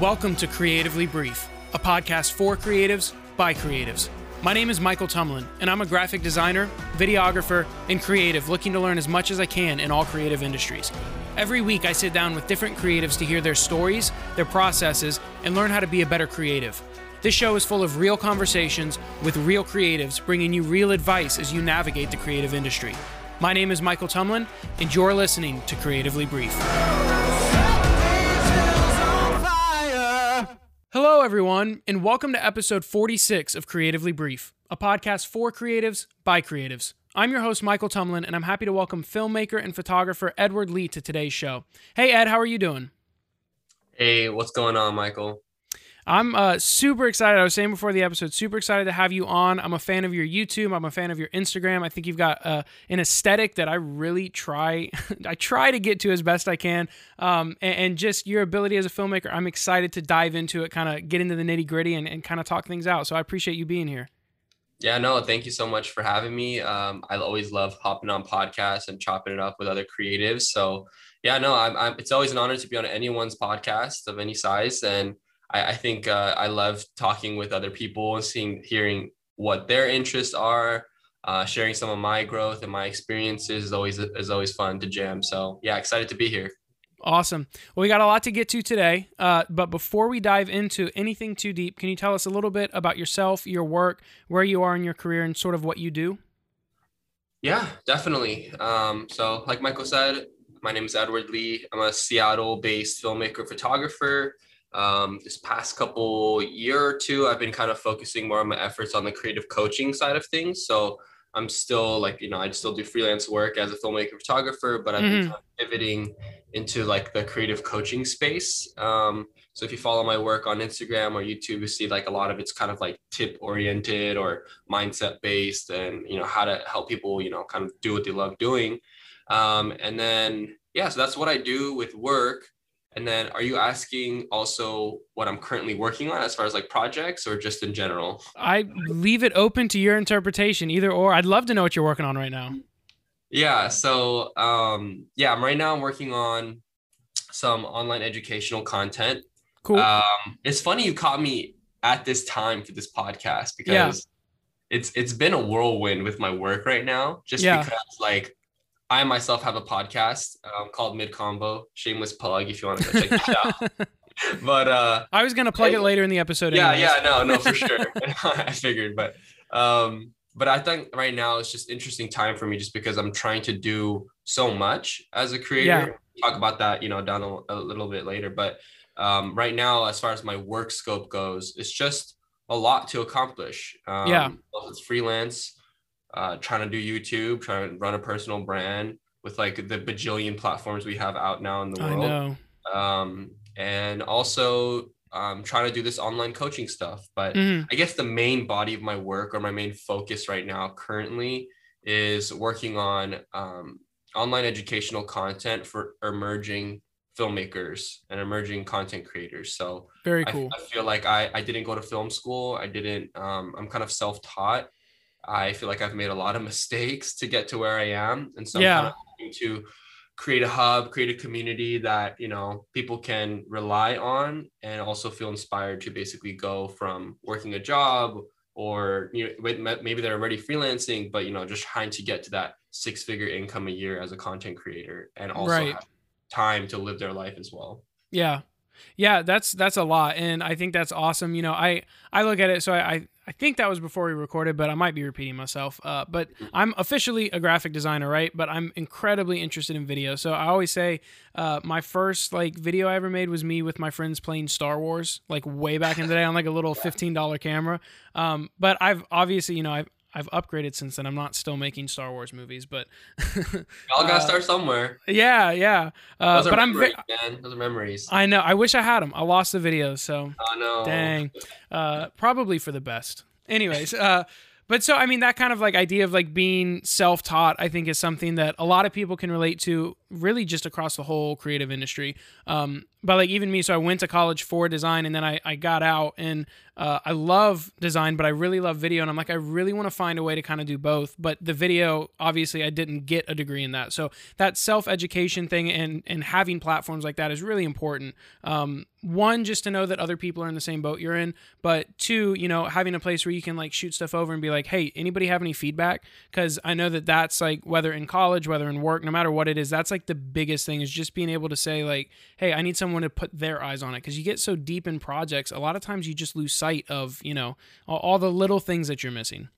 Welcome to Creatively Brief, a podcast for creatives by creatives. My name is Michael Tumlin, and I'm a graphic designer, videographer, and creative looking to learn as much as I can in all creative industries. Every week, I sit down with different creatives to hear their stories, their processes, and learn how to be a better creative. This show is full of real conversations with real creatives, bringing you real advice as you navigate the creative industry. My name is Michael Tumlin, and you're listening to Creatively Brief. Hello, everyone, and welcome to episode 46 of Creatively Brief, a podcast for creatives by creatives. I'm your host, Michael Tumlin, and I'm happy to welcome filmmaker and photographer Edward Lee to today's show. Hey, Ed, how are you doing? Hey, what's going on, Michael? I'm uh, super excited. I was saying before the episode, super excited to have you on. I'm a fan of your YouTube. I'm a fan of your Instagram. I think you've got uh, an aesthetic that I really try. I try to get to as best I can, um, and, and, just your ability as a filmmaker. I'm excited to dive into it, kind of get into the nitty gritty, and, and kind of talk things out. So I appreciate you being here. Yeah, no, thank you so much for having me. Um, I always love hopping on podcasts and chopping it up with other creatives. So yeah, no, I'm, I'm, it's always an honor to be on anyone's podcast of any size, and I, I think uh, I love talking with other people and seeing, hearing what their interests are. Uh, sharing some of my growth and my experiences is always is always fun to jam. So yeah, excited to be here. Awesome. Well, we got a lot to get to today. Uh, but before we dive into anything too deep, can you tell us a little bit about yourself, your work, where you are in your career, and sort of what you do? Yeah, definitely. Um, so, like Michael said, my name is Edward Lee. I'm a Seattle based filmmaker photographer. Um, this past couple year or two, I've been kind of focusing more on my efforts on the creative coaching side of things. So I'm still like, you know, I still do freelance work as a filmmaker photographer, but I've mm-hmm. been kind of pivoting into like the creative coaching space. Um, so if you follow my work on Instagram or YouTube, you see like a lot of it's kind of like tip oriented or mindset based and, you know, how to help people, you know, kind of do what they love doing. Um, and then, yeah, so that's what I do with work. And then are you asking also what I'm currently working on as far as like projects or just in general? I leave it open to your interpretation, either or. I'd love to know what you're working on right now. Yeah. So um yeah, I'm right now I'm working on some online educational content. Cool. Um it's funny you caught me at this time for this podcast because yeah. it's it's been a whirlwind with my work right now just yeah. because like I myself have a podcast um, called Mid Combo. Shameless plug if you want to go check it out. but uh, I was gonna plug I, it later in the episode. Yeah, anyways. yeah, no, no, for sure. I figured, but um, but I think right now it's just interesting time for me, just because I'm trying to do so much as a creator. Yeah. Talk about that, you know, down a, a little bit later. But um, right now, as far as my work scope goes, it's just a lot to accomplish. Um, yeah, it's freelance uh, trying to do YouTube, trying to run a personal brand with like the bajillion platforms we have out now in the world. I know. Um, and also um, trying to do this online coaching stuff. But mm-hmm. I guess the main body of my work or my main focus right now currently is working on um, online educational content for emerging filmmakers and emerging content creators. So very cool. I, I feel like I, I didn't go to film school. I didn't, um, I'm kind of self-taught I feel like I've made a lot of mistakes to get to where I am. And so yeah. I'm kind of to create a hub, create a community that, you know, people can rely on and also feel inspired to basically go from working a job or you know, maybe they're already freelancing, but you know, just trying to get to that six figure income a year as a content creator and also right. have time to live their life as well. Yeah. Yeah, that's that's a lot, and I think that's awesome. You know, I I look at it. So I I think that was before we recorded, but I might be repeating myself. Uh, but I'm officially a graphic designer, right? But I'm incredibly interested in video. So I always say uh, my first like video I ever made was me with my friends playing Star Wars, like way back in the day on like a little fifteen dollar camera. Um, but I've obviously, you know, I've I've upgraded since then. I'm not still making Star Wars movies, but y'all gotta uh, start somewhere. Yeah, yeah. Uh, but I'm man. Those are memories. I know. I wish I had them. I lost the videos, so. Oh no. Dang. Uh, probably for the best. Anyways, uh, but so I mean that kind of like idea of like being self-taught, I think is something that a lot of people can relate to really just across the whole creative industry. Um, but like even me, so I went to college for design and then I, I got out and uh, I love design, but I really love video. And I'm like, I really want to find a way to kind of do both. But the video, obviously, I didn't get a degree in that. So that self education thing and, and having platforms like that is really important. Um, one, just to know that other people are in the same boat you're in. But two, you know, having a place where you can like shoot stuff over and be like, hey, anybody have any feedback? Because I know that that's like, whether in college, whether in work, no matter what it is, that's like the biggest thing is just being able to say, like, hey, I need someone to put their eyes on it. Because you get so deep in projects a lot of times you just lose sight of you know all, all the little things that you're missing.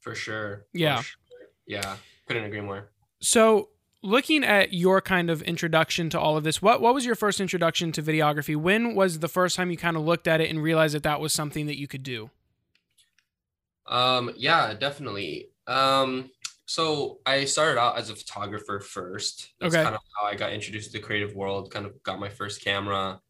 For sure. Yeah. for sure. yeah. Couldn't agree more. So looking at your kind of introduction to all of this what what was your first introduction to videography? When was the first time you kind of looked at it and realized that that was something that you could do? Um yeah definitely. Um so I started out as a photographer first. That's okay. kind of how I got introduced to the creative world, kind of got my first camera.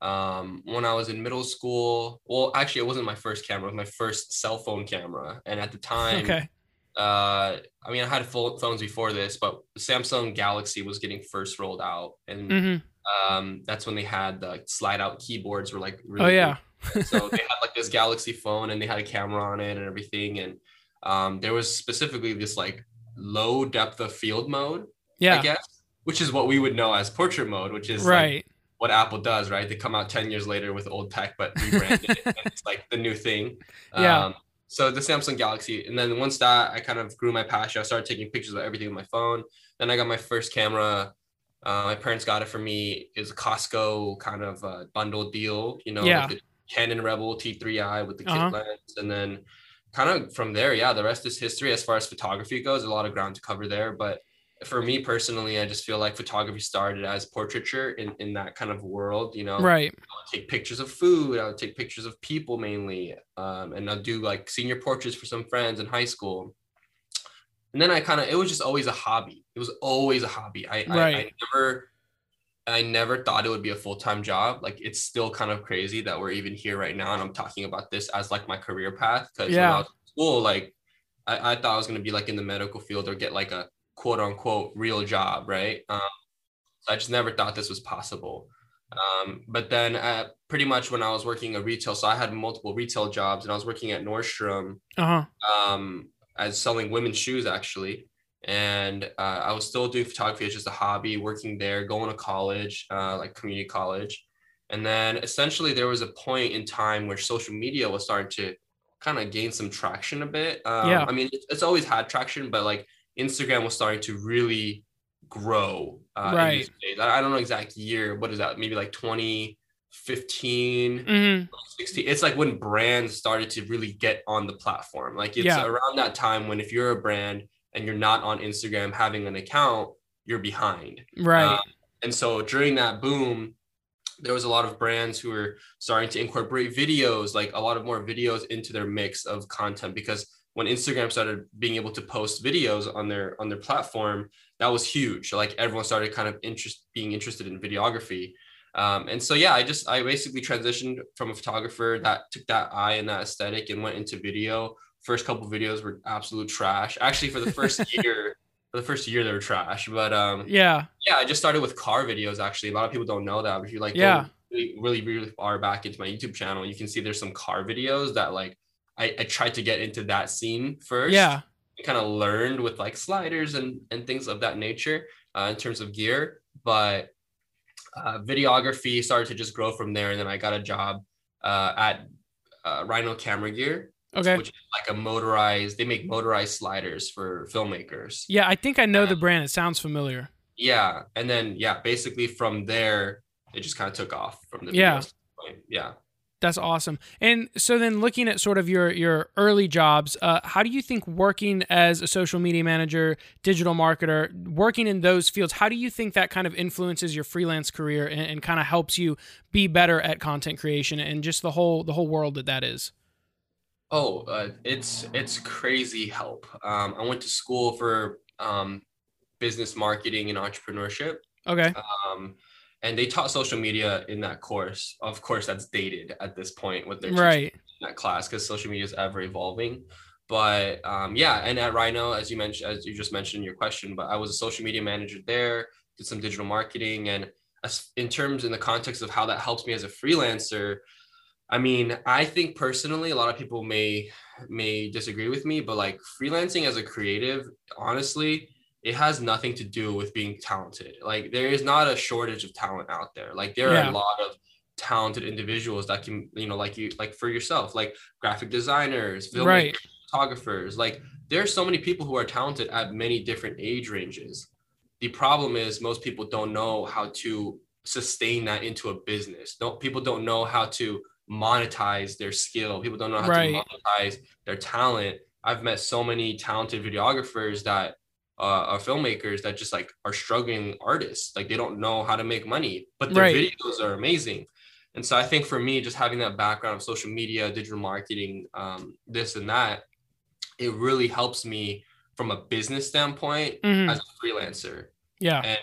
Um, when I was in middle school, well, actually, it wasn't my first camera, it was my first cell phone camera. And at the time, okay. uh, I mean, I had full phones before this, but Samsung Galaxy was getting first rolled out. And mm-hmm. um, that's when they had the slide out keyboards were like really Oh, yeah. so they had like this Galaxy phone and they had a camera on it and everything. And um, there was specifically this like low depth of field mode, yeah. I guess, which is what we would know as portrait mode, which is right. Like what Apple does, right? They come out 10 years later with old tech, but rebranded and it's like the new thing. Yeah. Um, so the Samsung Galaxy. And then once that I kind of grew my passion, I started taking pictures of everything with my phone. Then I got my first camera. Uh, my parents got it for me. It was a Costco kind of uh, bundle deal, you know, yeah. the Canon Rebel T3i with the kit uh-huh. lens. And then kind of from there, yeah, the rest is history as far as photography goes. A lot of ground to cover there, but for me personally, I just feel like photography started as portraiture in, in that kind of world, you know. Right. I would take pictures of food. I would take pictures of people mainly, um, and I'll do like senior portraits for some friends in high school. And then I kind of it was just always a hobby. It was always a hobby. I, right. I, I never I never thought it would be a full time job. Like it's still kind of crazy that we're even here right now, and I'm talking about this as like my career path. Because yeah. when I was in school, like I, I thought I was gonna be like in the medical field or get like a quote unquote real job, right? Um, so I just never thought this was possible. Um, but then uh, pretty much when I was working at retail, so I had multiple retail jobs, and I was working at Nordstrom, uh-huh. um, as selling women's shoes actually and uh, I was still doing photography as just a hobby, working there, going to college, uh, like community college. And then essentially there was a point in time where social media was starting to kind of gain some traction a bit. Um, yeah. I mean, it's, it's, always had traction, but like Instagram was starting to really grow. Uh, right. I don't know exact year. What is that? Maybe like 2015, mm-hmm. 16. It's like when brands started to really get on the platform. Like it's yeah. around that time when if you're a brand, and you're not on Instagram having an account, you're behind. Right. Um, and so during that boom, there was a lot of brands who were starting to incorporate videos, like a lot of more videos into their mix of content because when Instagram started being able to post videos on their on their platform, that was huge. Like everyone started kind of interest being interested in videography. Um, and so yeah, I just I basically transitioned from a photographer that took that eye and that aesthetic and went into video first couple videos were absolute trash. Actually, for the first year, for the first year they were trash. But um, yeah, yeah, I just started with car videos. Actually, a lot of people don't know that. But if you like, yeah, really, really, really far back into my YouTube channel, you can see there's some car videos that like I, I tried to get into that scene first. Yeah, kind of learned with like sliders and and things of that nature uh, in terms of gear, but uh, videography started to just grow from there. And then I got a job uh, at uh, Rhino Camera Gear Okay. Which is like a motorized, they make motorized sliders for filmmakers. Yeah, I think I know um, the brand. It sounds familiar. Yeah. And then, yeah, basically from there, it just kind of took off from the yeah. Yeah. That's awesome. And so then looking at sort of your your early jobs, uh, how do you think working as a social media manager, digital marketer, working in those fields, how do you think that kind of influences your freelance career and, and kind of helps you be better at content creation and just the whole the whole world that that is? Oh, uh, it's it's crazy help. Um, I went to school for um, business marketing and entrepreneurship. Okay. Um, and they taught social media in that course. Of course, that's dated at this point with their right in that class because social media is ever evolving. But um, yeah, and at Rhino, as you mentioned, as you just mentioned in your question, but I was a social media manager there, did some digital marketing, and in terms in the context of how that helps me as a freelancer, I mean, I think personally, a lot of people may may disagree with me, but like freelancing as a creative, honestly, it has nothing to do with being talented. Like there is not a shortage of talent out there. Like there yeah. are a lot of talented individuals that can, you know, like you, like for yourself, like graphic designers, filmmakers, right. photographers. Like there's so many people who are talented at many different age ranges. The problem is most people don't know how to sustain that into a business. Don't people don't know how to monetize their skill. People don't know how right. to monetize their talent. I've met so many talented videographers that uh, are filmmakers that just like are struggling artists. Like they don't know how to make money, but their right. videos are amazing. And so I think for me, just having that background of social media, digital marketing, um, this and that, it really helps me from a business standpoint mm-hmm. as a freelancer. Yeah. And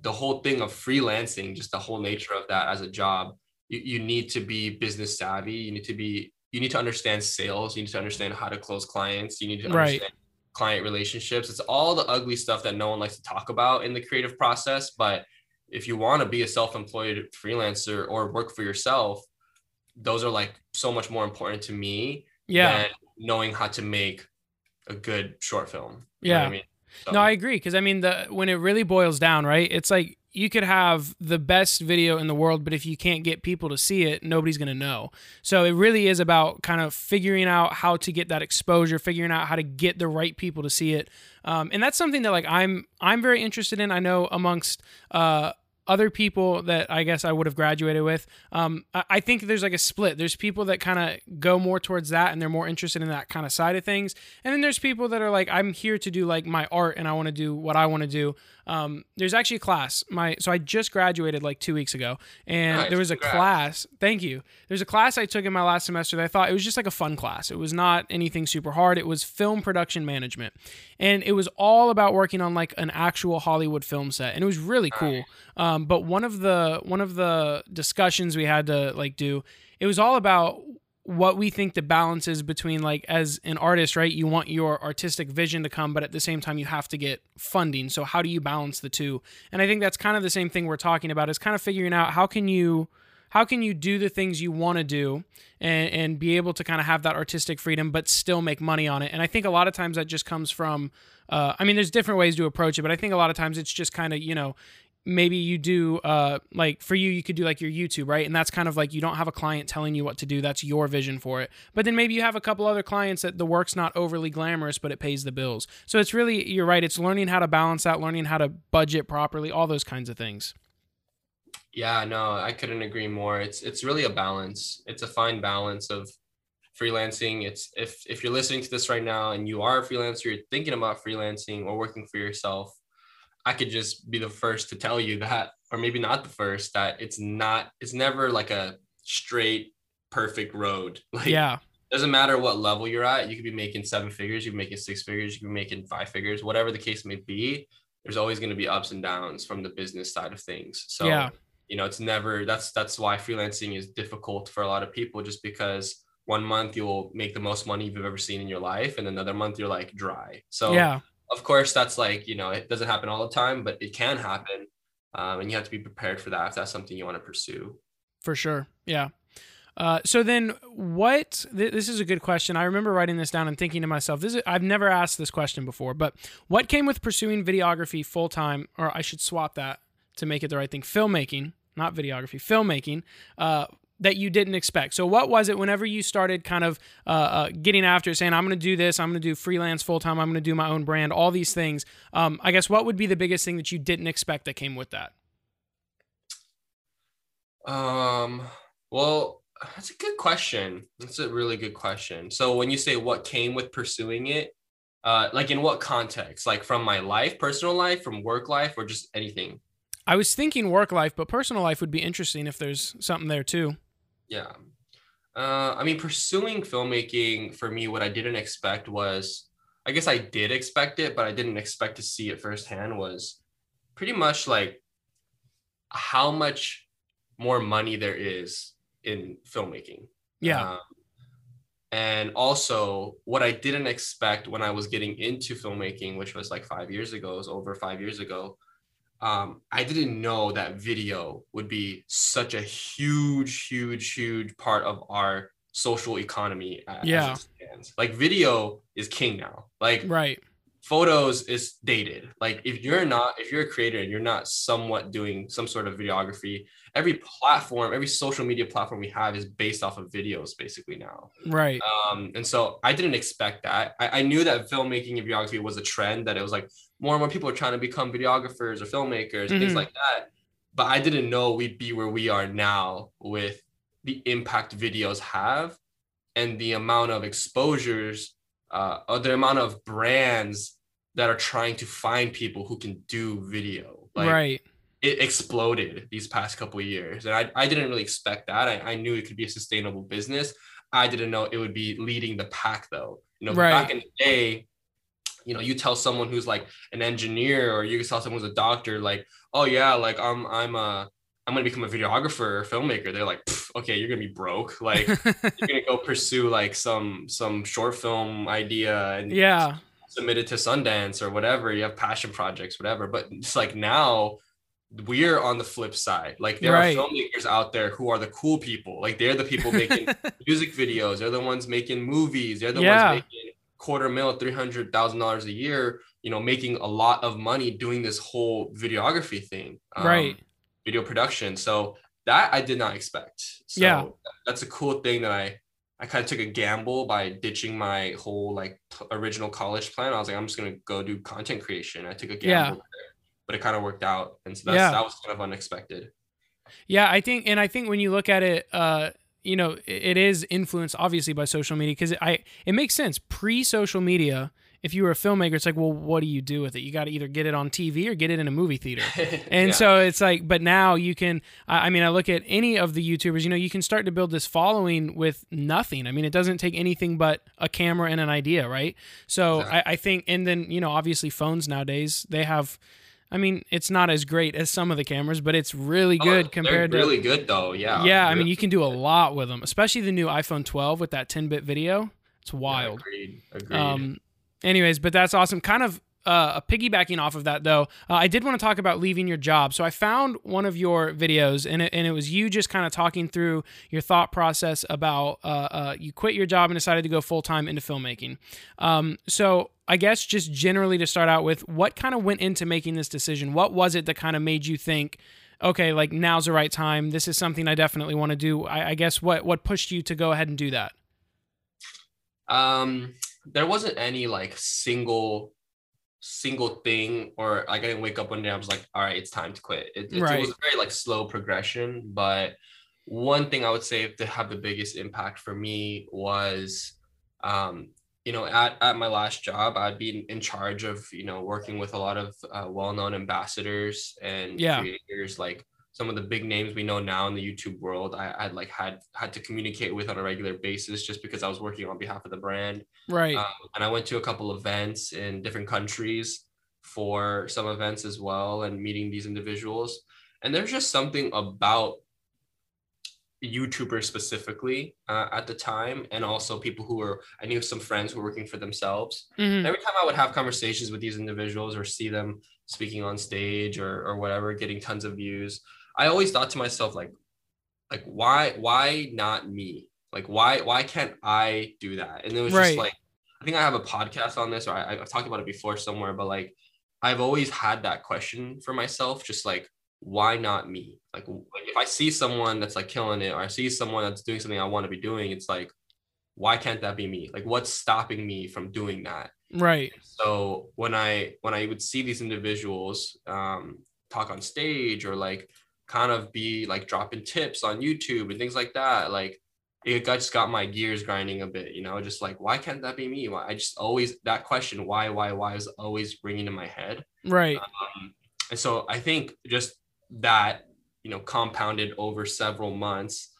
the whole thing of freelancing, just the whole nature of that as a job, you, you need to be business savvy. You need to be you need to understand sales. You need to understand how to close clients. You need to understand right. client relationships. It's all the ugly stuff that no one likes to talk about in the creative process. But if you want to be a self-employed freelancer or work for yourself, those are like so much more important to me yeah. than knowing how to make a good short film. Yeah. I mean? So. No, I agree. Cause I mean the when it really boils down, right? It's like you could have the best video in the world, but if you can't get people to see it, nobody's going to know. So it really is about kind of figuring out how to get that exposure, figuring out how to get the right people to see it. Um, and that's something that like I'm I'm very interested in. I know amongst uh, other people that I guess I would have graduated with, um, I think there's like a split. There's people that kind of go more towards that and they're more interested in that kind of side of things. And then there's people that are like, I'm here to do like my art and I want to do what I want to do. Um, there's actually a class. My so I just graduated like two weeks ago, and nice. there was a Congrats. class. Thank you. There's a class I took in my last semester that I thought it was just like a fun class. It was not anything super hard. It was film production management, and it was all about working on like an actual Hollywood film set, and it was really cool. Um, but one of the one of the discussions we had to like do, it was all about what we think the balance is between like as an artist right you want your artistic vision to come but at the same time you have to get funding. So how do you balance the two? And i think that's kind of the same thing we're talking about is kind of figuring out how can you how can you do the things you want to do and, and be able to kind of have that artistic freedom but still make money on it. And i think a lot of times that just comes from uh, i mean there's different ways to approach it but i think a lot of times it's just kind of you know maybe you do uh like for you you could do like your YouTube, right? And that's kind of like you don't have a client telling you what to do. That's your vision for it. But then maybe you have a couple other clients that the work's not overly glamorous, but it pays the bills. So it's really you're right, it's learning how to balance out, learning how to budget properly, all those kinds of things. Yeah, no, I couldn't agree more. It's it's really a balance. It's a fine balance of freelancing. It's if if you're listening to this right now and you are a freelancer, you're thinking about freelancing or working for yourself, I could just be the first to tell you that, or maybe not the first, that it's not, it's never like a straight, perfect road. Like, yeah. Doesn't matter what level you're at. You could be making seven figures, you can be making six figures, you can be making five figures, whatever the case may be. There's always going to be ups and downs from the business side of things. So, yeah. you know, it's never, that's, that's why freelancing is difficult for a lot of people, just because one month you'll make the most money you've ever seen in your life, and another month you're like dry. So, yeah of course, that's like, you know, it doesn't happen all the time, but it can happen. Um, and you have to be prepared for that if that's something you want to pursue. For sure. Yeah. Uh, so then what th- this is a good question i remember writing this down and thinking to myself this is i've never asked this question before but what came with pursuing videography full-time or i should swap that to make it the right thing filmmaking not videography filmmaking uh, that you didn't expect. So, what was it whenever you started kind of uh, uh, getting after it, saying, I'm going to do this, I'm going to do freelance full time, I'm going to do my own brand, all these things? Um, I guess what would be the biggest thing that you didn't expect that came with that? Um, well, that's a good question. That's a really good question. So, when you say what came with pursuing it, uh, like in what context? Like from my life, personal life, from work life, or just anything? I was thinking work life, but personal life would be interesting if there's something there too. Yeah. Uh, I mean, pursuing filmmaking for me, what I didn't expect was, I guess I did expect it, but I didn't expect to see it firsthand was pretty much like how much more money there is in filmmaking. Yeah. Um, and also what I didn't expect when I was getting into filmmaking, which was like five years ago, was over five years ago. Um, I didn't know that video would be such a huge, huge, huge part of our social economy. Yeah. Like video is king now. Like right photos is dated. Like if you're not, if you're a creator and you're not somewhat doing some sort of videography, every platform, every social media platform we have is based off of videos basically now. Right. Um, and so I didn't expect that. I, I knew that filmmaking and videography was a trend, that it was like more and more people are trying to become videographers or filmmakers, mm-hmm. things like that. But I didn't know we'd be where we are now with the impact videos have and the amount of exposures uh, the amount of brands that are trying to find people who can do video. Like, right. It exploded these past couple years, and I, I didn't really expect that. I, I knew it could be a sustainable business. I didn't know it would be leading the pack, though. You know, right. back in the day, you know, you tell someone who's like an engineer, or you tell someone who's a doctor, like, oh yeah, like I'm I'm a I'm gonna become a videographer or filmmaker. They're like, okay, you're gonna be broke. Like you're gonna go pursue like some some short film idea and yeah, submit it to Sundance or whatever. You have passion projects, whatever. But it's like now we're on the flip side. Like there right. are filmmakers out there who are the cool people. Like they're the people making music videos. They're the ones making movies. They're the yeah. ones making quarter mil, three hundred thousand dollars a year. You know, making a lot of money doing this whole videography thing. Um, right video production. So that I did not expect. So yeah. that's a cool thing that I I kind of took a gamble by ditching my whole like original college plan. I was like, I'm just gonna go do content creation. I took a gamble, yeah. there, but it kind of worked out, and so that's, yeah. that was kind of unexpected. Yeah, I think, and I think when you look at it, uh, you know, it is influenced obviously by social media because I it makes sense pre social media if you were a filmmaker, it's like, well, what do you do with it? You got to either get it on TV or get it in a movie theater. And yeah. so it's like, but now you can, I mean, I look at any of the YouTubers, you know, you can start to build this following with nothing. I mean, it doesn't take anything but a camera and an idea, right? So I, I think, and then, you know, obviously phones nowadays, they have, I mean, it's not as great as some of the cameras, but it's really oh, good oh, compared really to. Really good though, yeah. Yeah, I mean, you can do a lot with them, especially the new iPhone 12 with that 10-bit video. It's wild. Yeah, agreed. Agreed. Um, anyways, but that's awesome. Kind of uh, piggybacking off of that though, uh, I did want to talk about leaving your job. So I found one of your videos, and it, and it was you just kind of talking through your thought process about uh, uh you quit your job and decided to go full time into filmmaking. Um, so I guess just generally to start out with, what kind of went into making this decision? What was it that kind of made you think? Okay, like now's the right time. This is something I definitely want to do. I, I guess what what pushed you to go ahead and do that? Um, there wasn't any like single single thing or like I didn't wake up one day I was like all right it's time to quit it, it, right. it was a very like slow progression but one thing I would say to have the biggest impact for me was um you know at, at my last job I'd be in charge of you know working with a lot of uh, well-known ambassadors and yeah. creators like some of the big names we know now in the YouTube world, I had like had had to communicate with on a regular basis just because I was working on behalf of the brand. Right. Um, and I went to a couple events in different countries for some events as well and meeting these individuals. And there's just something about YouTubers specifically uh, at the time, and also people who were, I knew some friends who were working for themselves. Mm-hmm. Every time I would have conversations with these individuals or see them speaking on stage or, or whatever, getting tons of views, I always thought to myself like like why why not me? Like why why can't I do that? And it was right. just like I think I have a podcast on this or I, I've talked about it before somewhere, but like I've always had that question for myself, just like why not me? Like, like if I see someone that's like killing it, or I see someone that's doing something I want to be doing, it's like, why can't that be me? Like, what's stopping me from doing that? Right. So when I when I would see these individuals um, talk on stage or like kind of be like dropping tips on YouTube and things like that. Like it got, just got my gears grinding a bit, you know, just like, why can't that be me? Why I just always, that question, why, why, why is always ringing in my head. Right. Um, and so I think just that, you know, compounded over several months,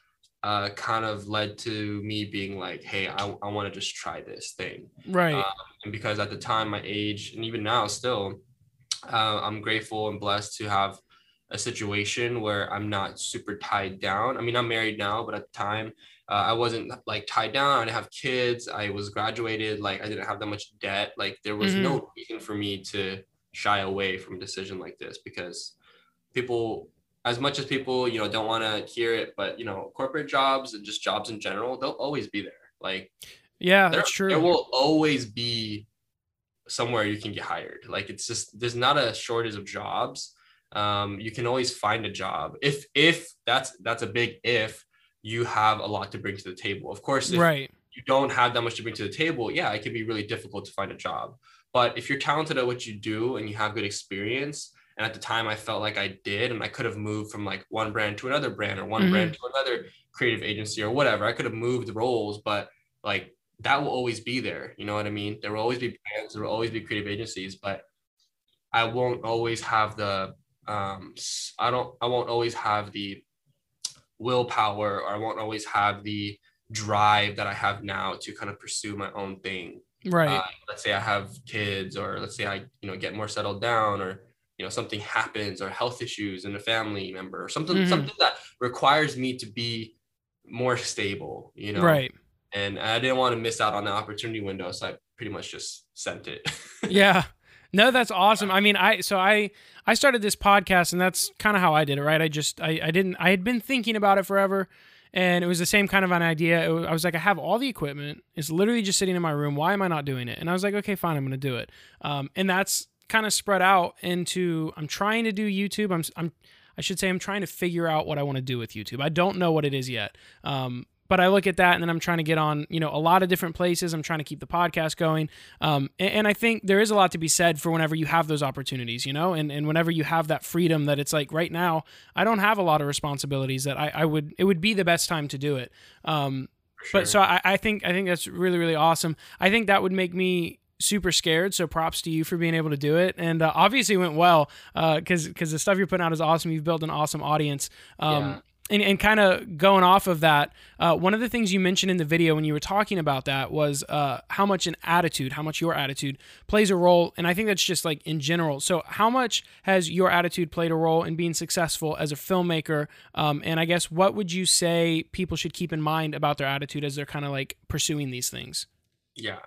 uh, kind of led to me being like, hey, I, I want to just try this thing. Right. Um, and because at the time, my age, and even now still, uh, I'm grateful and blessed to have a situation where I'm not super tied down. I mean, I'm married now, but at the time, uh, I wasn't like tied down. I didn't have kids. I was graduated. Like I didn't have that much debt. Like there was mm-hmm. no reason for me to shy away from a decision like this because people, as much as people, you know, don't want to hear it, but you know, corporate jobs and just jobs in general, they'll always be there. Like, yeah, there, that's true. There will always be somewhere you can get hired. Like it's just there's not a shortage of jobs. Um, you can always find a job if if that's that's a big if you have a lot to bring to the table. Of course, if right. you don't have that much to bring to the table, yeah, it can be really difficult to find a job. But if you're talented at what you do and you have good experience, and at the time I felt like I did, and I could have moved from like one brand to another brand or one mm-hmm. brand to another creative agency or whatever. I could have moved roles, but like that will always be there. You know what I mean? There will always be brands, there will always be creative agencies, but I won't always have the um I don't I won't always have the willpower or I won't always have the drive that I have now to kind of pursue my own thing. Right. Uh, let's say I have kids or let's say I, you know, get more settled down or, you know, something happens or health issues in a family member or something, mm-hmm. something that requires me to be more stable, you know? Right. And I didn't want to miss out on the opportunity window. So I pretty much just sent it. yeah. No, that's awesome. I mean, I so I I started this podcast and that's kind of how I did it, right? I just I I didn't I had been thinking about it forever and it was the same kind of an idea. Was, I was like, I have all the equipment. It's literally just sitting in my room. Why am I not doing it? And I was like, okay, fine, I'm going to do it. Um, and that's kind of spread out into I'm trying to do YouTube. I'm I'm I should say I'm trying to figure out what I want to do with YouTube. I don't know what it is yet. Um, but I look at that and then I'm trying to get on, you know, a lot of different places. I'm trying to keep the podcast going. Um, and, and, I think there is a lot to be said for whenever you have those opportunities, you know, and, and whenever you have that freedom that it's like right now, I don't have a lot of responsibilities that I, I would, it would be the best time to do it. Um, Sure. But so I, I think I think that's really really awesome. I think that would make me super scared. So props to you for being able to do it, and uh, obviously went well because uh, because the stuff you're putting out is awesome. You've built an awesome audience. Um, yeah and, and kind of going off of that, uh, one of the things you mentioned in the video when you were talking about that was uh, how much an attitude, how much your attitude plays a role. And I think that's just like in general. So, how much has your attitude played a role in being successful as a filmmaker? Um, and I guess what would you say people should keep in mind about their attitude as they're kind of like pursuing these things? Yeah.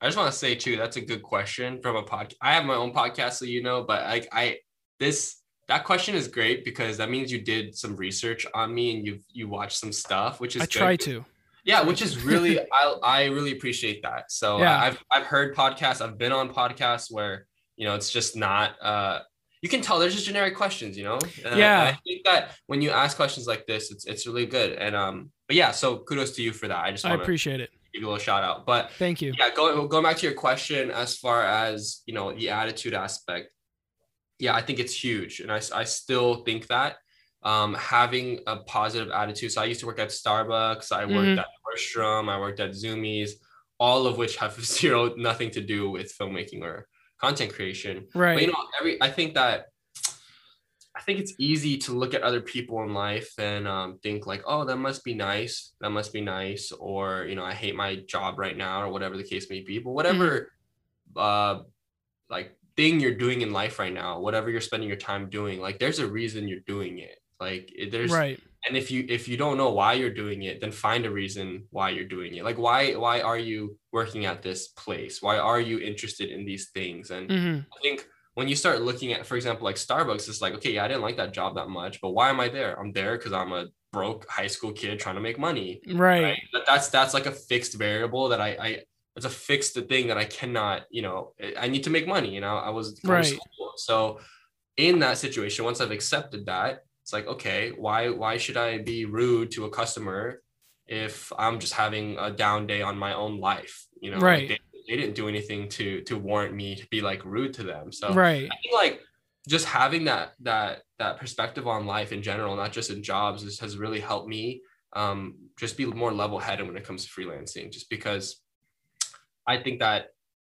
I just want to say too, that's a good question from a podcast. I have my own podcast, so you know, but like I this that question is great because that means you did some research on me and you've you watched some stuff, which is I good. try to. Yeah, which is really I I really appreciate that. So yeah. I've I've heard podcasts, I've been on podcasts where you know it's just not uh you can tell there's just generic questions, you know. And yeah. I, I think that when you ask questions like this, it's it's really good. And um, but yeah, so kudos to you for that. I just I appreciate it. Give you a little shout out. But thank you. Yeah, going going back to your question as far as you know the attitude aspect yeah, I think it's huge. And I, I still think that um, having a positive attitude. So I used to work at Starbucks, I worked mm-hmm. at Nordstrom, I worked at Zumiez, all of which have zero, nothing to do with filmmaking or content creation. Right. But, you know, every, I think that, I think it's easy to look at other people in life and um, think like, oh, that must be nice. That must be nice. Or, you know, I hate my job right now or whatever the case may be. But whatever, mm-hmm. uh, like thing you're doing in life right now, whatever you're spending your time doing, like there's a reason you're doing it. Like there's right. And if you if you don't know why you're doing it, then find a reason why you're doing it. Like why why are you working at this place? Why are you interested in these things? And mm-hmm. I think when you start looking at, for example, like Starbucks, it's like, okay, yeah, I didn't like that job that much, but why am I there? I'm there because I'm a broke high school kid trying to make money. Right. right? But that's that's like a fixed variable that I I it's a fixed thing that I cannot, you know, I need to make money. You know, I was right. So in that situation, once I've accepted that, it's like, okay, why why should I be rude to a customer if I'm just having a down day on my own life? You know, right. Like they, didn't do anything to to warrant me to be like rude to them. So right. I think like just having that that that perspective on life in general, not just in jobs, is, has really helped me um, just be more level headed when it comes to freelancing. Just because I think that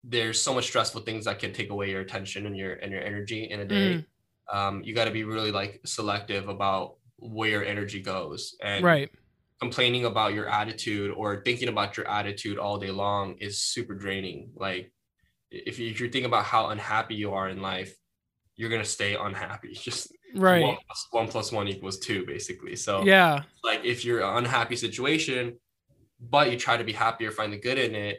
there's so much stressful things that can take away your attention and your and your energy in a day. Mm. Um, you got to be really like selective about where your energy goes and right complaining about your attitude or thinking about your attitude all day long is super draining like if, you, if you're thinking about how unhappy you are in life you're gonna stay unhappy just Right. One plus, one plus one equals two, basically. So Yeah. like if you're an unhappy situation, but you try to be happy or find the good in it,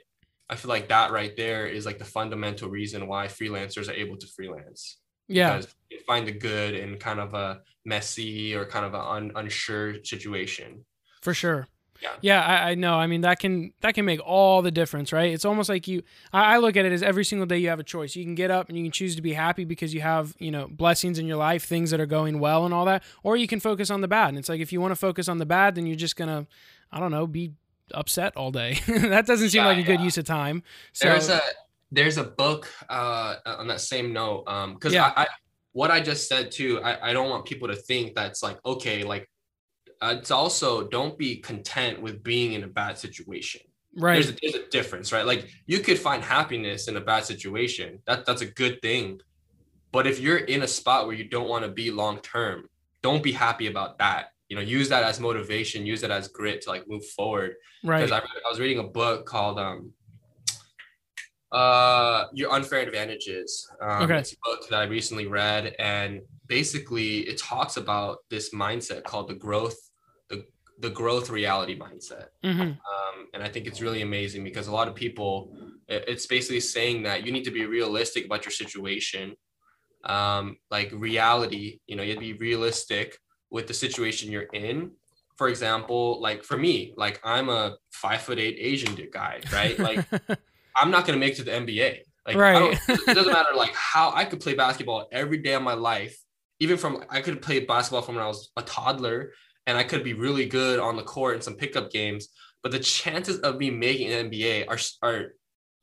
I feel like that right there is like the fundamental reason why freelancers are able to freelance. Yeah. Because you find the good in kind of a messy or kind of an un- unsure situation. For sure. Yeah. Yeah, I, I know. I mean, that can that can make all the difference, right? It's almost like you. I, I look at it as every single day you have a choice. You can get up and you can choose to be happy because you have you know blessings in your life, things that are going well, and all that, or you can focus on the bad. And it's like if you want to focus on the bad, then you're just gonna, I don't know, be upset all day. that doesn't seem Yeah, like a good use of time. So there's a there's a book uh on that same note um because Yeah. I, I what i just said too I, I don't want people to think that's like okay like uh, it's also don't be content with being in a bad situation. Right, there's a, there's a difference right? Like you could find happiness in a bad situation. That that's a good thing. But if you're in a spot where you don't want to be long term don't be happy about that. You know use that as motivation use that as grit to like move forward. Right, because I, I was reading a book called um uh your unfair advantages. Um, Okay. it's a book that i recently read and basically it talks about this mindset called the growth the growth reality mindset. Hmm um, and i think it's really amazing because a lot of people it's basically saying that you need to be realistic about your situation. Um, like reality you know you would be realistic with the situation you're in. For example like for me like i'm a five foot eight asian dude guy right? Like i'm not going to make it to the nba like Right. it doesn't matter like how i could play basketball every day of my life. Even from i could play basketball from when i was a toddler and i could be really good on the court in some pickup games but the chances of me making an nba are are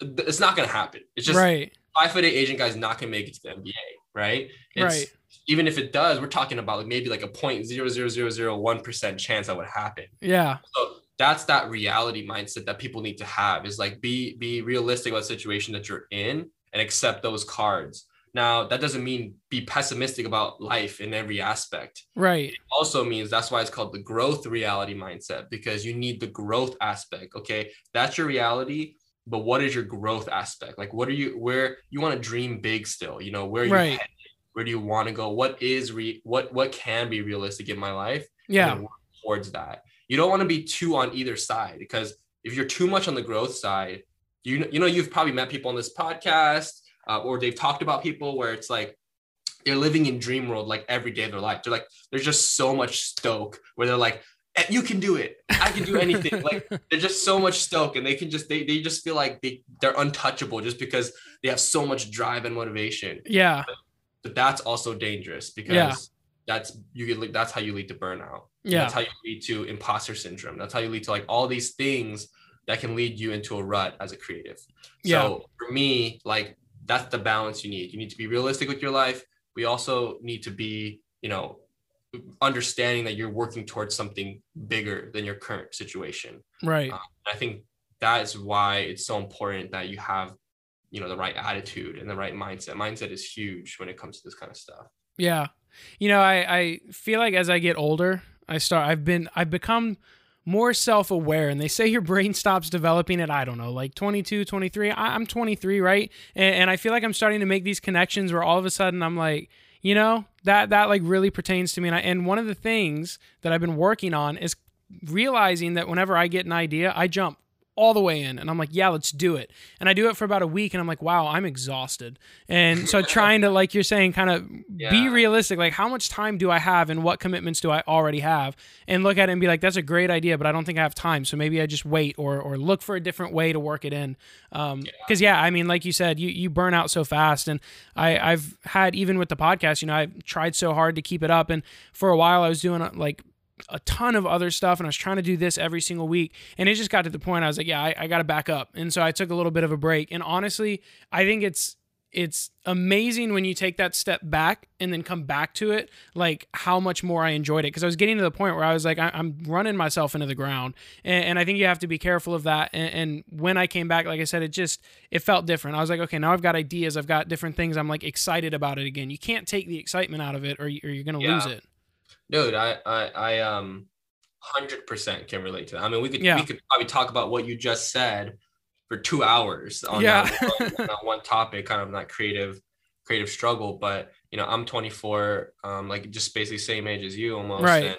it's not going to happen it's just right, five foot eight Asian guy's not gonna make it to the NBA, right? It's, Right. Even if it does, we're talking about like maybe like a point zero zero zero zero one percent chance that would happen. yeah, So that's that reality mindset that people need to have is like be be realistic about the situation that you're in and accept those cards. Now that doesn't mean be pessimistic about life in every aspect. right, Also means that's why it's called the growth reality mindset because you need the growth aspect. Okay, that's your reality but what is your growth aspect like what are you where you want to dream big still you know where are you Right. headed? where do you want to go what is re what what can be realistic in my life yeah, towards that you don't want to be too on either side because if you're too much on the growth side you you know you've probably met people on this podcast uh, or they've talked about people where it's like they're living in dream world like every day of their life. They're like there's just so much stoke where they're like "Eh, you can do it. I can do anything. Like they're just so much stoke and they can just they, they just feel like they, they're untouchable just because they have so much drive and motivation. Yeah, but that's also dangerous because Yeah. that's you get like that's how you lead to burnout. Yeah, that's how you lead to imposter syndrome. That's how you lead to like all these things that can lead you into a rut as a creative. Yeah. so for me like that's the balance you need you need to be realistic with your life we also need to be you know understanding that you're working towards something bigger than your current situation right, um, I think that is why it's so important that you have, you know, the right attitude and the right mindset. Mindset is huge when it comes to this kind of stuff. Yeah. You know, I, I feel like as I get older, I start I've been I've become more self-aware and they say your brain stops developing at I don't know, like 22, 23. I, I'm 23, right? And, and I feel like I'm starting to make these connections where all of a sudden I'm like, you know, that that like really pertains to me and I, and one of the things that I've been working on is realizing that whenever I get an idea, I jump all the way in and I'm like, yeah, let's do it. And I do it for about a week and I'm like, wow, I'm exhausted. And so trying to, like you're saying, kind of be realistic. Like, how much time do I have and what commitments do I already have? And look at it and be like, that's a great idea, but I don't think I have time. So maybe I just wait or, or look for a different way to work it in. Um, cause yeah, I mean, like you said, you, you burn out so fast. And I, I've had, even with the podcast, you know, I've tried so hard to keep it up. And for a while I was doing uh, like, a ton of other stuff and I was trying to do this every single week. And it just got to the point I was like, yeah, I, I got to back up. And so I took a little bit of a break. And honestly, I think it's, it's amazing when you take that step back and then come back to it, like how much more I enjoyed it. Because I was getting to the point where I was like, I, am running myself into the ground, and, and, I think you have to be careful of that. And, and when I came back, like I said, it just it felt different. I was like, okay, now I've got ideas, I've got different things. I'm like excited about it again. You can't take the excitement out of it, or, you, or you're gonna Yeah. lose it. Dude, I I, I um hundred percent can relate to that. I mean, we could Yeah. we could probably talk about what you just said for two hours on Yeah. that, one, on that one topic, kind of that creative creative struggle but you know i'm 24 um like just basically same age as you almost Right. and,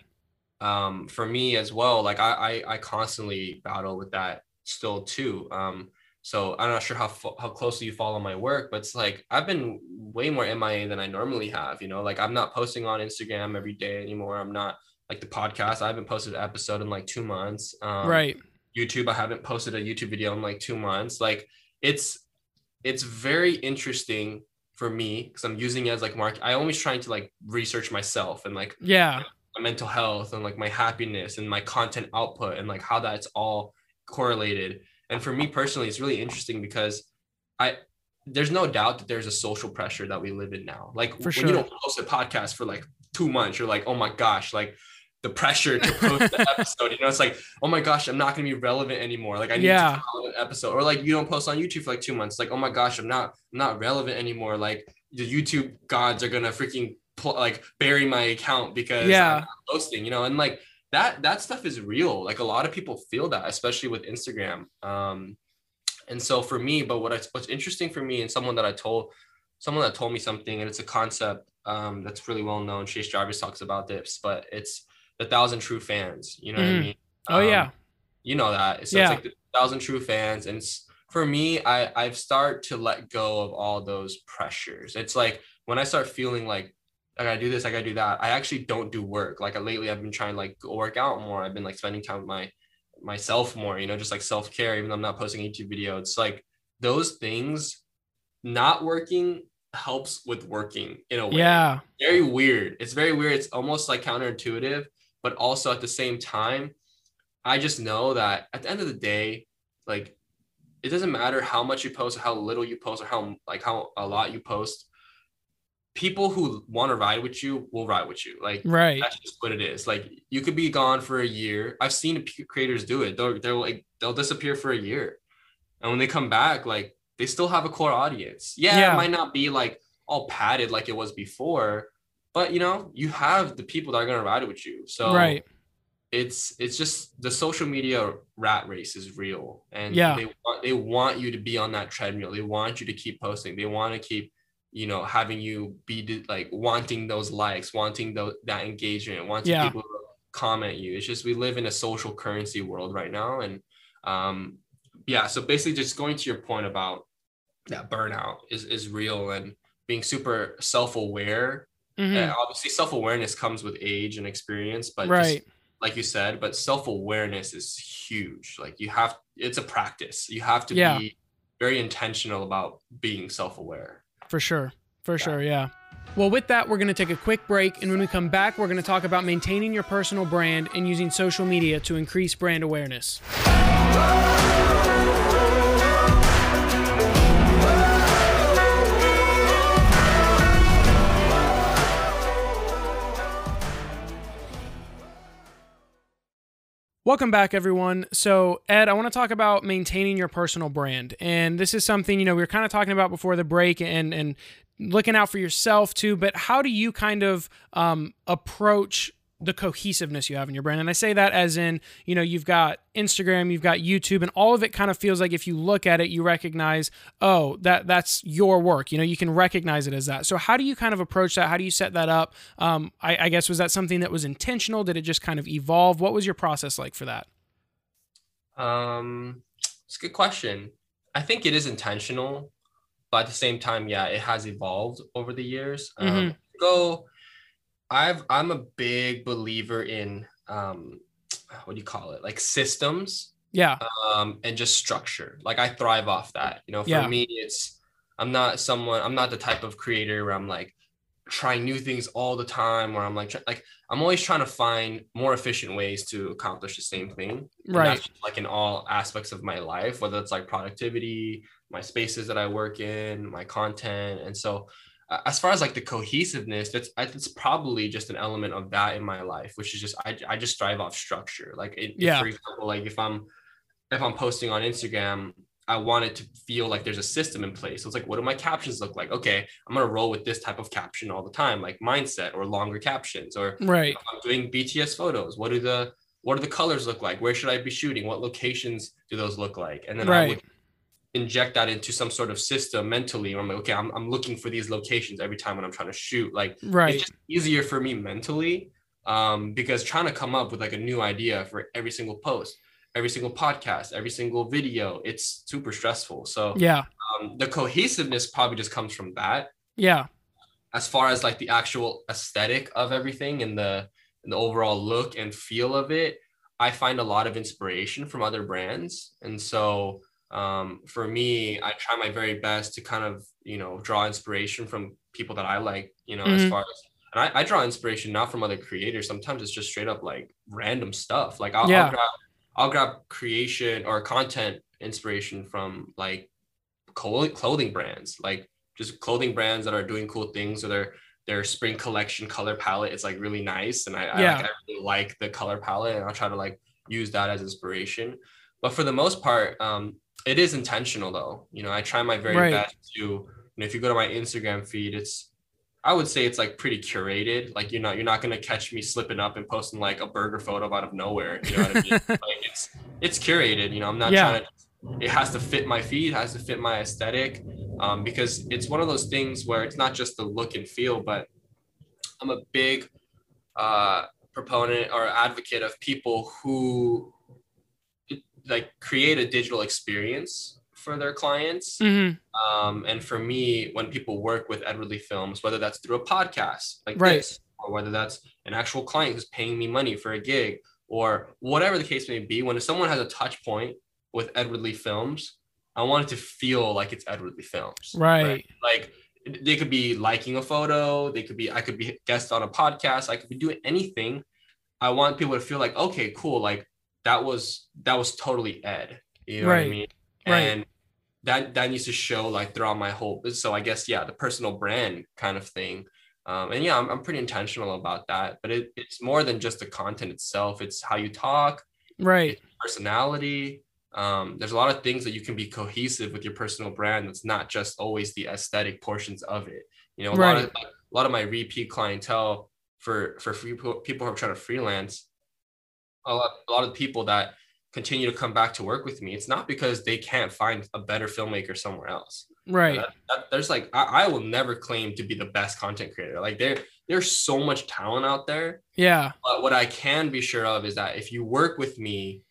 um for me as well like I, I i constantly battle with that still too um so i'm not sure how how closely you follow my work but it's like i've been way more mia than i normally have you know like i'm not posting on instagram every day anymore i'm not like the podcast i haven't posted an episode in like two months um right. YouTube. I haven't posted a YouTube video in like two months. Like it's it's very interesting for me because I'm using it as like mark. I'm always trying to like research myself and like Yeah. my mental health and like my happiness and my content output and like how that's all correlated. And for me personally, it's really interesting because I there's no doubt that there's a social pressure that we live in now. Like For when sure. you don't post a podcast for like two months, you're like, oh my gosh, like the pressure to post the episode. You know, it's like, oh my gosh, I'm not gonna be relevant anymore. Like I need Yeah. to follow an episode. Or like you don't post on YouTube for like two months. Like, oh my gosh, I'm not I'm not relevant anymore. Like the YouTube gods are gonna freaking pl- like bury my account because Yeah. I'm not posting, you know, and like that that stuff is real. Like a lot of people feel that, especially with Instagram. Um, and so for me, but what I, what's interesting for me and someone that I told someone that told me something, and it's a concept um, that's really well known. Chase Jarvis talks about this, but it's the thousand true fans. You know what I Mhm. mean? Oh Um, yeah. you know that. So Yeah. it's like the thousand true fans, and it's, for me, I I've start to let go of all those pressures. It's like when I start feeling like I gotta do this, I gotta do that. I actually don't do work. Like uh, lately, I've been trying to like go work out more. I've been like spending time with my myself more. You know, just like self care. Even though I'm not posting a YouTube video, it's like those things. Not working helps with working in a way Yeah. very weird. It's very weird. It's almost like counterintuitive, but also at the same time, I just know that at the end of the day, like it doesn't matter how much you post or how little you post or how like how a lot you post. People who want to ride with you will ride with you. Like Right. that's just what it is. Like you could be gone for a year. I've seen creators do it. They'll they'll like they'll disappear for a year, and when they come back, like they still have a core audience. Yeah, Yeah. it might not be like all padded like it was before, but you know you have the people that are gonna ride with you. So Right. it's it's just the social media rat race is real, and Yeah. they want they want you to be on that treadmill. They want you to keep posting. They want to keep you know having you be like wanting those likes wanting those that engagement wanting Yeah. people to comment you it's just we live in a social currency world right now and um yeah so basically just going to your point about that burnout is is real and being super self-aware Mhm. and obviously self-awareness comes with age and experience but just like you said but self-awareness is huge like you have it's a practice you have to Yeah. be very intentional about being self-aware For sure. For sure. Yeah. Well, with that, we're going to take a quick break. And when we come back, we're going to talk about maintaining your personal brand and using social media to increase brand awareness. Welcome back, everyone. So, Ed, I want to talk about maintaining your personal brand, and this is something you know we were kind of talking about before the break, and and looking out for yourself too. But how do you kind of um, approach the cohesiveness you have in your brand? And I say that as in you know you've got Instagram, you've got YouTube, and all of it kind of feels like if you look at it, you recognize, oh, that that's your work. You know, you can recognize it as that. So how do you kind of approach that? How do you set that up? Um, I, I guess was that something that was intentional? Did it just kind of evolve? What was your process like for that? Um, it's a good question. I think it is intentional, but at the same time, yeah, it has evolved over the years. Um, Mhm. go, I've I'm a big believer in um, what do you call it? Like systems, Yeah. um, and just structure. Like I thrive off that. You know, for Yeah. me, it's I'm not someone. I'm not the type of creator where I'm like trying new things all the time. Where I'm like, like I'm always trying to find more efficient ways to accomplish the same thing. And Right. like in all aspects of my life, whether it's like productivity, my spaces that I work in, my content. And so, as far as like the cohesiveness, that's I- it's probably just an element of that in my life, which is just I, I just strive off structure. Like, it, Yeah. for example, like if I'm if I'm posting on Instagram, I want it to feel like there's a system in place. So it's like, what do my captions look like? Okay, I'm gonna roll with this type of caption all the time, like mindset or longer captions, or Right. I'm doing BTS photos. What do the what do the colors look like? Where should I be shooting? What locations do those look like? And then I Right. would inject that into some sort of system mentally. I'm like, okay, I'm, I'm looking for these locations every time when I'm trying to shoot. Like, right. it's just easier for me mentally um, because trying to come up with like a new idea for every single post, every single podcast, every single video, it's super stressful. So yeah, um, the cohesiveness probably just comes from that. Yeah. As far as like the actual aesthetic of everything and the and the overall look and feel of it, I find a lot of inspiration from other brands, and so um, for me, I try my very best to kind of you know draw inspiration from people that I like. You know, Mhm. as far as and I, I draw inspiration not from other creators. Sometimes it's just straight up like random stuff. Like I'll, Yeah. I'll grab I'll grab creation or content inspiration from like clo- clothing brands, like just clothing brands that are doing cool things or their their spring collection color palette is like really nice. And I, I, Yeah. like, I really like the color palette and I'll try to like use that as inspiration. But for the most part, um, it is intentional though. You know, I try my very Right. best to, you know, if you go to my Instagram feed, it's I would say it's like pretty curated. Like you're not you're not gonna catch me slipping up and posting like a burger photo out of nowhere. You know what I mean? like it's it's curated. You know, I'm not Yeah. trying to. It has to fit my feed. Has to fit my aesthetic. Um, because it's one of those things where it's not just the look and feel, but I'm a big uh, proponent or advocate of people who like create a digital experience for their clients. hmm Um, and for me, when people work with Edward Lee Films, whether that's through a podcast like Right. this, or whether that's an actual client who's paying me money for a gig, or whatever the case may be, when someone has a touch point with Edward Lee Films, I want it to feel like it's Edward Lee Films. Right. Like they could be liking a photo, they could be, I could be guest on a podcast, I could be doing anything. I want people to feel like, okay, cool, like that was that was totally Ed. You know what I Right. mean? Right. And that that needs to show like throughout my whole so I guess yeah, the personal brand kind of thing. Um, and yeah, I'm, I'm pretty intentional about that. But it, it's more than just the content itself. It's how you talk, Right. personality. Um, there's a lot of things that you can be cohesive with your personal brand. That's not just always the aesthetic portions of it. You know, a lot of like, a lot of my repeat clientele for for free, people who are trying to freelance. A lot, a lot of people that continue to come back to work with me. It's not because they can't find a better filmmaker somewhere else. Right. That- that- there's like I, I will never claim to be the best content creator. Like there, there's so much talent out there Yeah. but what I can be sure of is that if you work with me,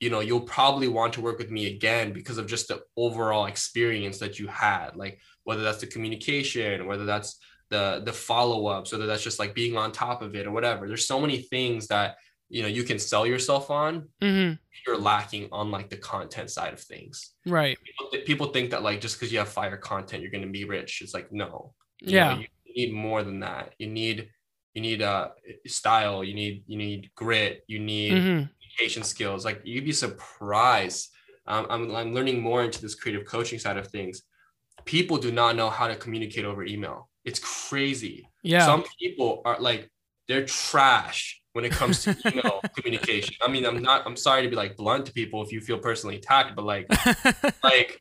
you know, you'll probably want to work with me again because of just the overall experience that you had. Like whether that's the communication, whether that's the the follow-ups, whether that's just like being on top of it or whatever. There's so many things that you know you can sell yourself on. hmm You're lacking on like the content side of things. Right. People, th- people think that like just because you have fire content, you're gonna be rich. It's like no, you Yeah. know, you need more than that you need you need uh style you need you need grit you need hmm communication skills like you'd be surprised um, I'm, I'm learning more into this creative coaching side of things people do not know how to communicate over email it's crazy Yeah. some people are like they're trash when it comes to email communication i mean i'm not i'm sorry to be like blunt to people if you feel personally attacked but like like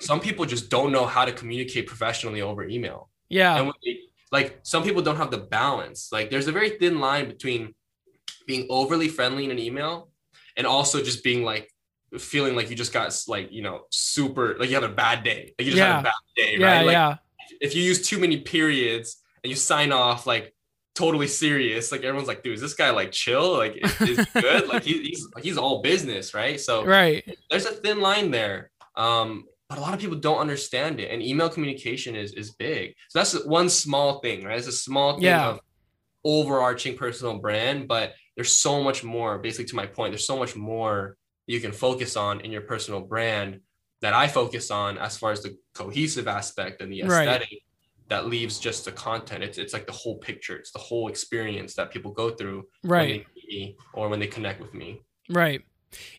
some people just don't know how to communicate professionally over email yeah. and when they, like some people don't have the balance like there's a very thin line between being overly friendly in an email and also just being like feeling like you just got like you know super like you had a bad day like you just Yeah. had a bad day yeah. right like yeah. if you use too many periods and you sign off like totally serious. Like everyone's like dude is this guy like chill? Like is, is good? Like he, he's he's all business right? So Right. there's a thin line there um but a lot of people don't understand it and email communication is is big. So that's one small thing right? It's a small thing Yeah. of overarching personal brand but there's so much more basically to my point there's so much more you can focus on in your personal brand that i focus on as far as the cohesive aspect and the Right. That leaves just the content it's, it's like the whole picture it's the whole experience that people go through when Right. they meet me or when they connect with me Right.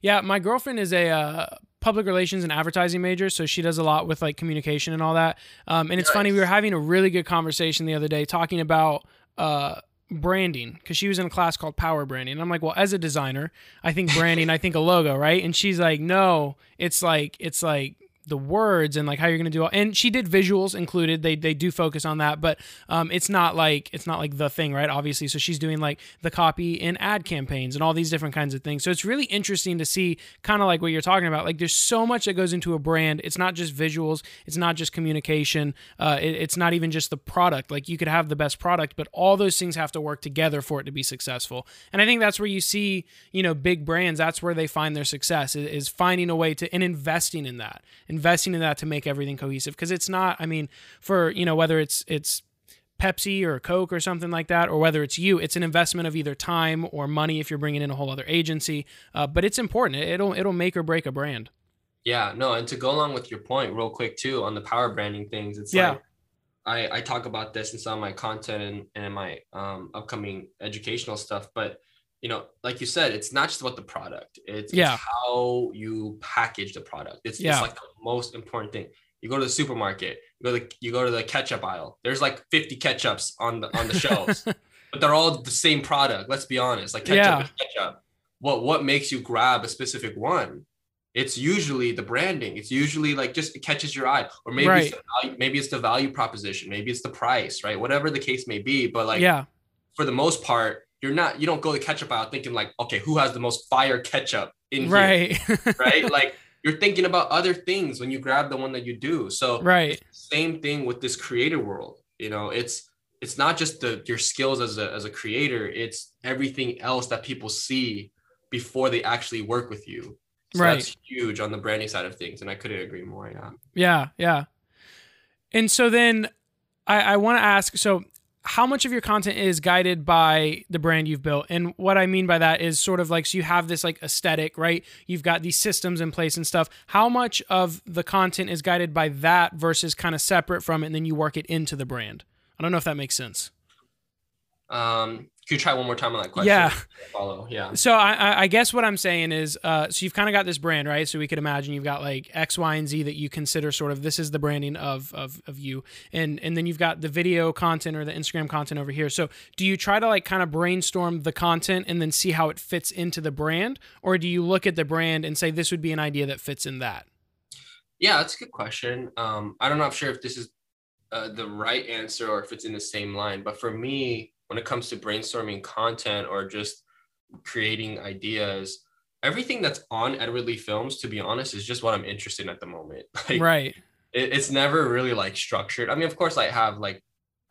Yeah, my girlfriend is a uh, public relations and advertising major, so she does a lot with like communication and all that. Um, and it's funny, we were having a really good conversation the other day talking about uh, branding because she was in a class called Power Branding. And I'm like, well, as a designer, I think branding, I think a logo, right? And she's like, no, it's like it's like the words and like how you're gonna do all. And she did visuals included. They they do focus on that, but um, it's not like it's not like the thing, right? Obviously, so she's doing like the copy in ad campaigns and all these different kinds of things. So it's really interesting to see kind of like what you're talking about. Like there's so much that goes into a brand. It's not just visuals. It's not just communication. Uh, it, it's not even just the product. Like you could have the best product, but all those things have to work together for it to be successful. And I think that's where you see, you know, big brands. That's where they find their success is, is finding a way to and investing in that, investing in that to make everything cohesive. Because it's not. I mean, for you know whether it's it's Pepsi or Coke or something like that, or whether it's you, it's an investment of either time or money if you're bringing in a whole other agency. Uh, but it's important. It'll it'll make or break a brand. Yeah, no, and to go along with your point, real quick too, on the power branding things, it's Yeah. like I I talk about this in some of my content and and in my um upcoming educational stuff, but you know, like you said, it's not just about the product. It's, Yeah. it's how you package the product. It's, Yeah. it's like the most important thing. You go to the supermarket, you go to the, you go to the ketchup aisle. There's like 50 ketchups on the on the shelves, but they're all the same product. Let's be honest. Like ketchup Yeah. is ketchup. What what makes you grab a specific one? It's usually the branding. It's usually like just it catches your eye, or maybe it's the value, maybe it's the value proposition, maybe it's the price, right? Whatever the case may be. But like yeah, for the most part, you're not you don't go to ketchup aisle thinking like, okay, who has the most fire ketchup in here, right, right? like you're thinking about other things when you grab the one that you do. So right, same thing with this creator world you know it's it's not just the your skills as a as a creator it's everything else that people see before they actually work with you so Right. that's huge on the branding side of things and i couldn't agree more yeah yeah, yeah. And so then I, I want to ask so how much of your content is guided by the brand you've built? And what i mean by that is sort of like so you have this like aesthetic right? You've got these systems in place and stuff. How much of the content is guided by that versus kind of separate from it and then you work it into the brand? I don't know if that makes sense. Um could you try one more time on that question Yeah. follow yeah So I, I- I guess what I'm saying is, uh, so you've kind of got this brand, right? So we could imagine you've got like X, Y, and Z that you consider sort of this is the branding of of of you, and and then you've got the video content or the Instagram content over here. So do you try to like kind of brainstorm the content and then see how it fits into the brand, or do you look at the brand and say this would be an idea that fits in that? yeah that's a good question um i don't know i'm sure if this is uh, the right answer or if it's in the same line but for me when it comes to brainstorming content or just creating ideas everything that's on edward lee films to be honest is just what i'm interested in at the moment like right. it, it's never really like structured i mean of course i have like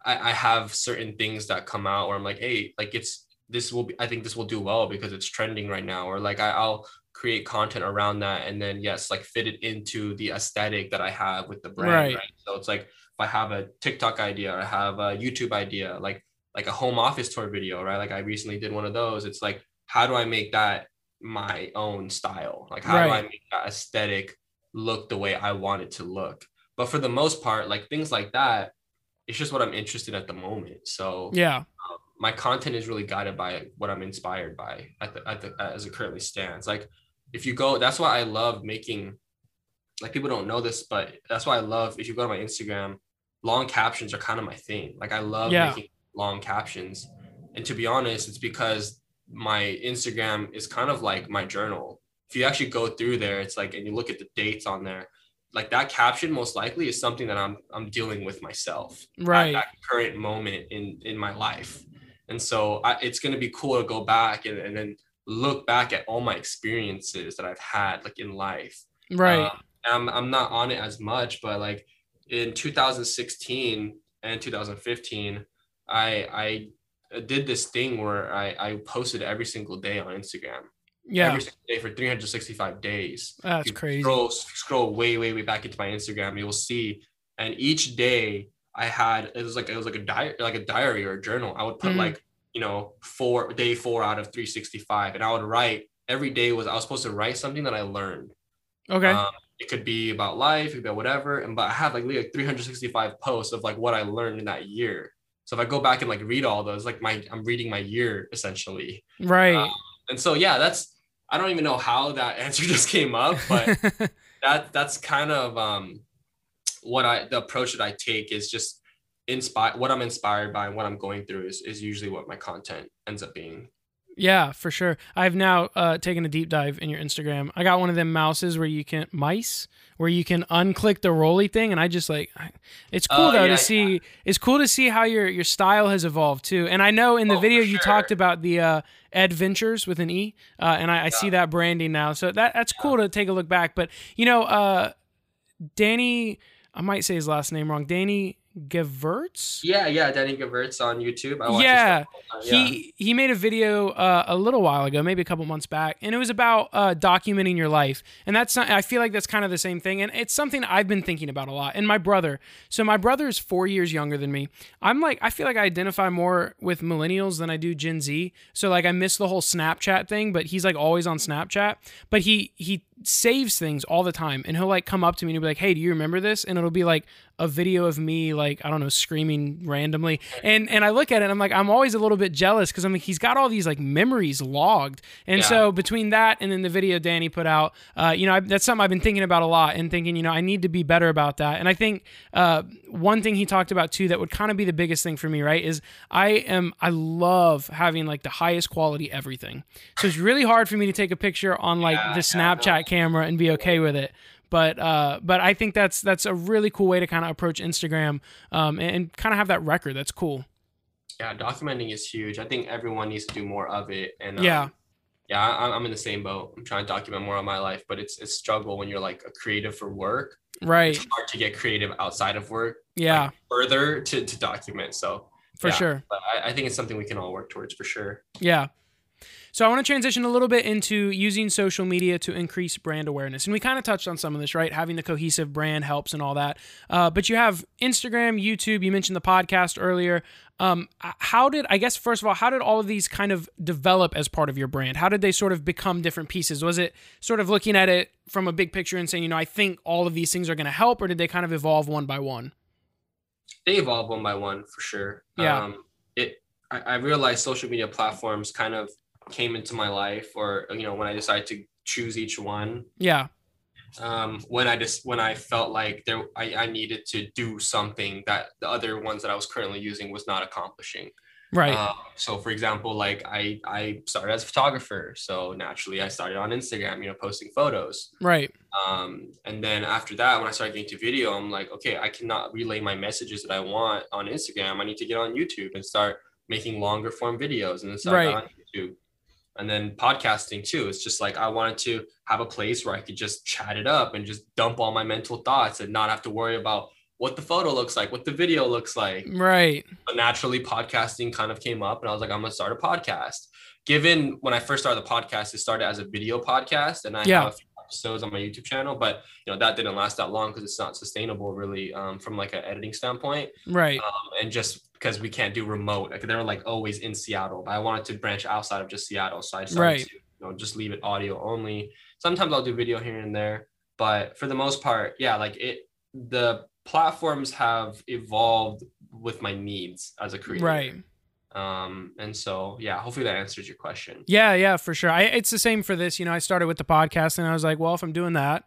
I, I have certain things that come out where i'm like hey like it's this will be i think this will do well because it's trending right now or like I, i'll create content around that and then yes like fit it into the aesthetic that i have with the brand Right. right, so it's like if i have a tiktok idea or i have a youtube idea like like a home office tour video right like i recently did one of those it's like how do i make that my own style like how do i make that aesthetic look the way i want it to look but for the most part like things like that it's just what i'm interested in at the moment so Yeah. Um, my content is really guided by what I'm inspired by at the, at the as it currently stands. Like if you go, that's why I love making. Like people don't know this, but that's why I love. If you go to my Instagram, long captions are kind of my thing. Like I love Yeah. making long captions, and to be honest, it's because my Instagram is kind of like my journal. If you actually go through there, it's like, and you look at the dates on there, like that caption most likely is something that I'm I'm dealing with myself Right. at that current moment in in my life and so I, it's going to be cool to go back and, and then look back at all my experiences that i've had like in life Right. Um, I'm, I'm not on it as much but like in 2016 and 2015 i i did this thing where i i posted every single day on instagram yeah. every single day for 365 days That's crazy. Scroll, scroll way, way, way back into my Instagram. You'll see, and each day I had it was like it was like a diary, like a diary or a journal. I would put Mhm. like you know four day four out of 365, and I would write every day was I was supposed to write something that I learned. Okay. Um, it could be about life, it could be about whatever, and but I have like like 365 posts of like what I learned in that year. So if I go back and like read all those, like my I'm reading my year essentially. right. uh, And so yeah, that's I don't even know how that answer just came up, but that that's kind of um what I the approach that I take is just inspire what I'm inspired by and what I'm going through is is usually what my content ends up being. Yeah, for sure. I've now uh, taken a deep dive in your Instagram. I got one of them mouses where you can mice where you can unclick the roly thing, and I just like it's cool Oh, though yeah, to see. It's cool to see how your your style has evolved too. And I know in the Oh, video you sure. talked about the uh, adventures with an E, uh, and I, I see that branding now. So that that's cool to take a look back. But you know, uh, Danny, I might say his last name wrong. Danny Gevirtz. Yeah, yeah, Danny Gevirtz on YouTube. I watch Yeah, stuff all the time, yeah. he he made a video uh, a little while ago, maybe a couple months back, and it was about uh, documenting your life. And that's not, I feel like that's kind of the same thing, and it's something I've been thinking about a lot. And my brother, so my brother is four years younger than me. I'm like, I feel like I identify more with millennials than I do Gen Z. So like, I miss the whole Snapchat thing, but he's like always on Snapchat. But he he saves things all the time, and he'll like come up to me and he'll be like, "Hey, do you remember this?" And it'll be like a video of me like I don't know screaming randomly, and and I look at it and I'm like I'm always a little bit jealous because I'm like he's got all these like memories logged, and Yeah. so between that and then the video Danny put out, uh, you know I, that's something I've been thinking about a lot and thinking you know I need to be better about that, and I think uh, one thing he talked about too that would kind of be the biggest thing for me right is I am I love having like the highest quality everything, so it's really hard for me to take a picture on like Yeah, the yeah, Snapchat camera and be okay with it but uh, but I think that's that's a really cool way to kind of approach Instagram um, and, and kind of have that record. That's cool. yeah, documenting is huge. I think everyone needs to do more of it. And um, Yeah. yeah, I, I'm in the same boat. I'm trying to document more of my life, but it's it's struggle when you're like a creative for work. Right. It's hard to get creative outside of work. Yeah, like, further to to document. So for yeah, sure. But I, I think it's something we can all work towards for sure. Yeah. So I want to transition a little bit into using social media to increase brand awareness, and we kind of touched on some of this, right? Having the cohesive brand helps and all that. Uh, but you have Instagram, YouTube. You mentioned the podcast earlier. Um, how did I guess first of all, how did all of these kind of develop as part of your brand? How did they sort of become different pieces? Was it sort of looking at it from a big picture and saying, you know, I think all of these things are going to help, or did they kind of evolve one by one? They evolve one by one for sure. Yeah. Um, it I, I realized social media platforms kind of came into my life, or you know, when I decided to choose each one, Yeah. um, when I just when I felt like there I, I needed to do something that the other ones that I was currently using was not accomplishing. Right. Uh, so for example, like I I started as a photographer, so naturally I started on Instagram, you know, posting photos. right. Um, and then after that, when I started getting to video, I'm like, okay, I cannot relay my messages that I want on Instagram. I need to get on YouTube and start making longer form videos and then start Right. on YouTube. And then podcasting too. It's just like I wanted to have a place where I could just chat it up and just dump all my mental thoughts and not have to worry about what the photo looks like, what the video looks like. Right. But naturally, podcasting kind of came up, and I was like, I'm gonna start a podcast. Given when I first started the podcast, it started as a video podcast, and I Yeah. have a few episodes on my YouTube channel, but you know that didn't last that long because it's not sustainable, really, um, from like an editing standpoint, Right. um, and just because we can't do remote, like they were like always in Seattle, but I wanted to branch outside of just Seattle, so I decided Right. to you know just leave it audio only. Sometimes I'll do video here and there, but for the most part, yeah, like it the platforms have evolved with my needs as a creator. Right. Um, and so yeah, hopefully that answers your question. Yeah, yeah, for sure. I, it's the same for this. You know, I started with the podcast and I was like, well, if I'm doing that,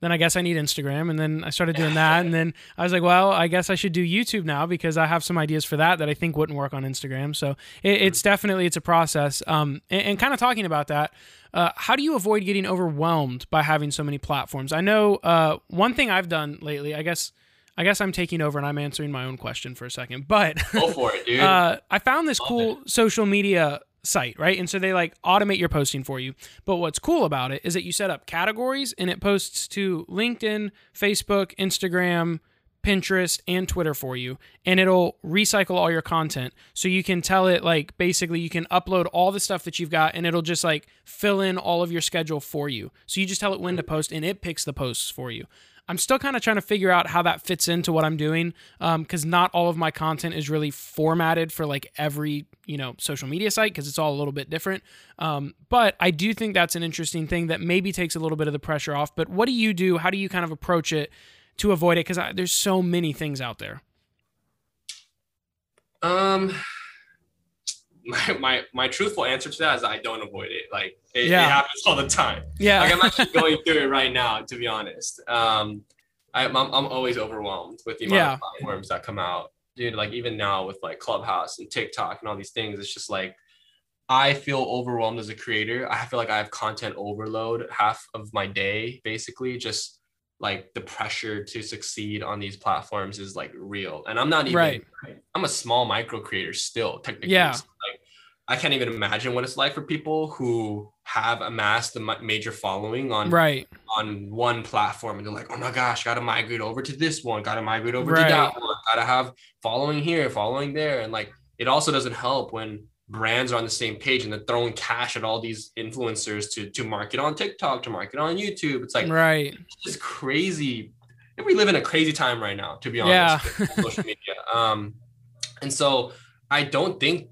then I guess I need Instagram. And then I started doing that. And then I was like, well, I guess I should do YouTube now because I have some ideas for that that I think wouldn't work on Instagram. So it, it's definitely, it's a process. Um, and, and kind of talking about that, uh, how do you avoid getting overwhelmed by having so many platforms? I know uh, one thing I've done lately, I guess, I guess I'm taking over and I'm answering my own question for a second, but Go for it, dude. uh, I found this Love cool social media site, right? And so they like automate your posting for you. But what's cool about it is that you set up categories and it posts to LinkedIn, Facebook, Instagram, Pinterest, and Twitter for you. And it'll recycle all your content. So you can tell it like basically you can upload all the stuff that you've got and it'll just like fill in all of your schedule for you. So you just tell it when to post and it picks the posts for you. I'm still kind of trying to figure out how that fits into what I'm doing because not all of my content is really formatted for like every you know social media site because it's all a little bit different. Um, but I do think that's an interesting thing that maybe takes a little bit of the pressure off. But what do you do? How do you kind of approach it to avoid it? Because there's so many things out there. Um, my, my my truthful answer to that is I don't avoid it. Like it, Yeah. it happens all the time. Yeah, Like I'm actually going through it right now, to be honest. Um, I, I'm I'm always overwhelmed with the amount Yeah. of platforms that come out, dude. Like even now with like Clubhouse and TikTok and all these things, it's just like I feel overwhelmed as a creator. I feel like I have content overload half of my day, basically, just like the pressure to succeed on these platforms is like real. And I'm not even, Right. I'm a small micro creator still, technically. Yeah. So, like, I can't even imagine what it's like for people who have amassed a major following on Right. on one platform and they're like, oh my gosh, gotta migrate over to this one, gotta migrate over Right. to that one, gotta have following here, following there. And like it also doesn't help when brands are on the same page and they're throwing cash at all these influencers to to market on TikTok, to market on YouTube. It's like right. it's just crazy. And we live in a crazy time right now, to be honest, with social media. Um, and so I don't think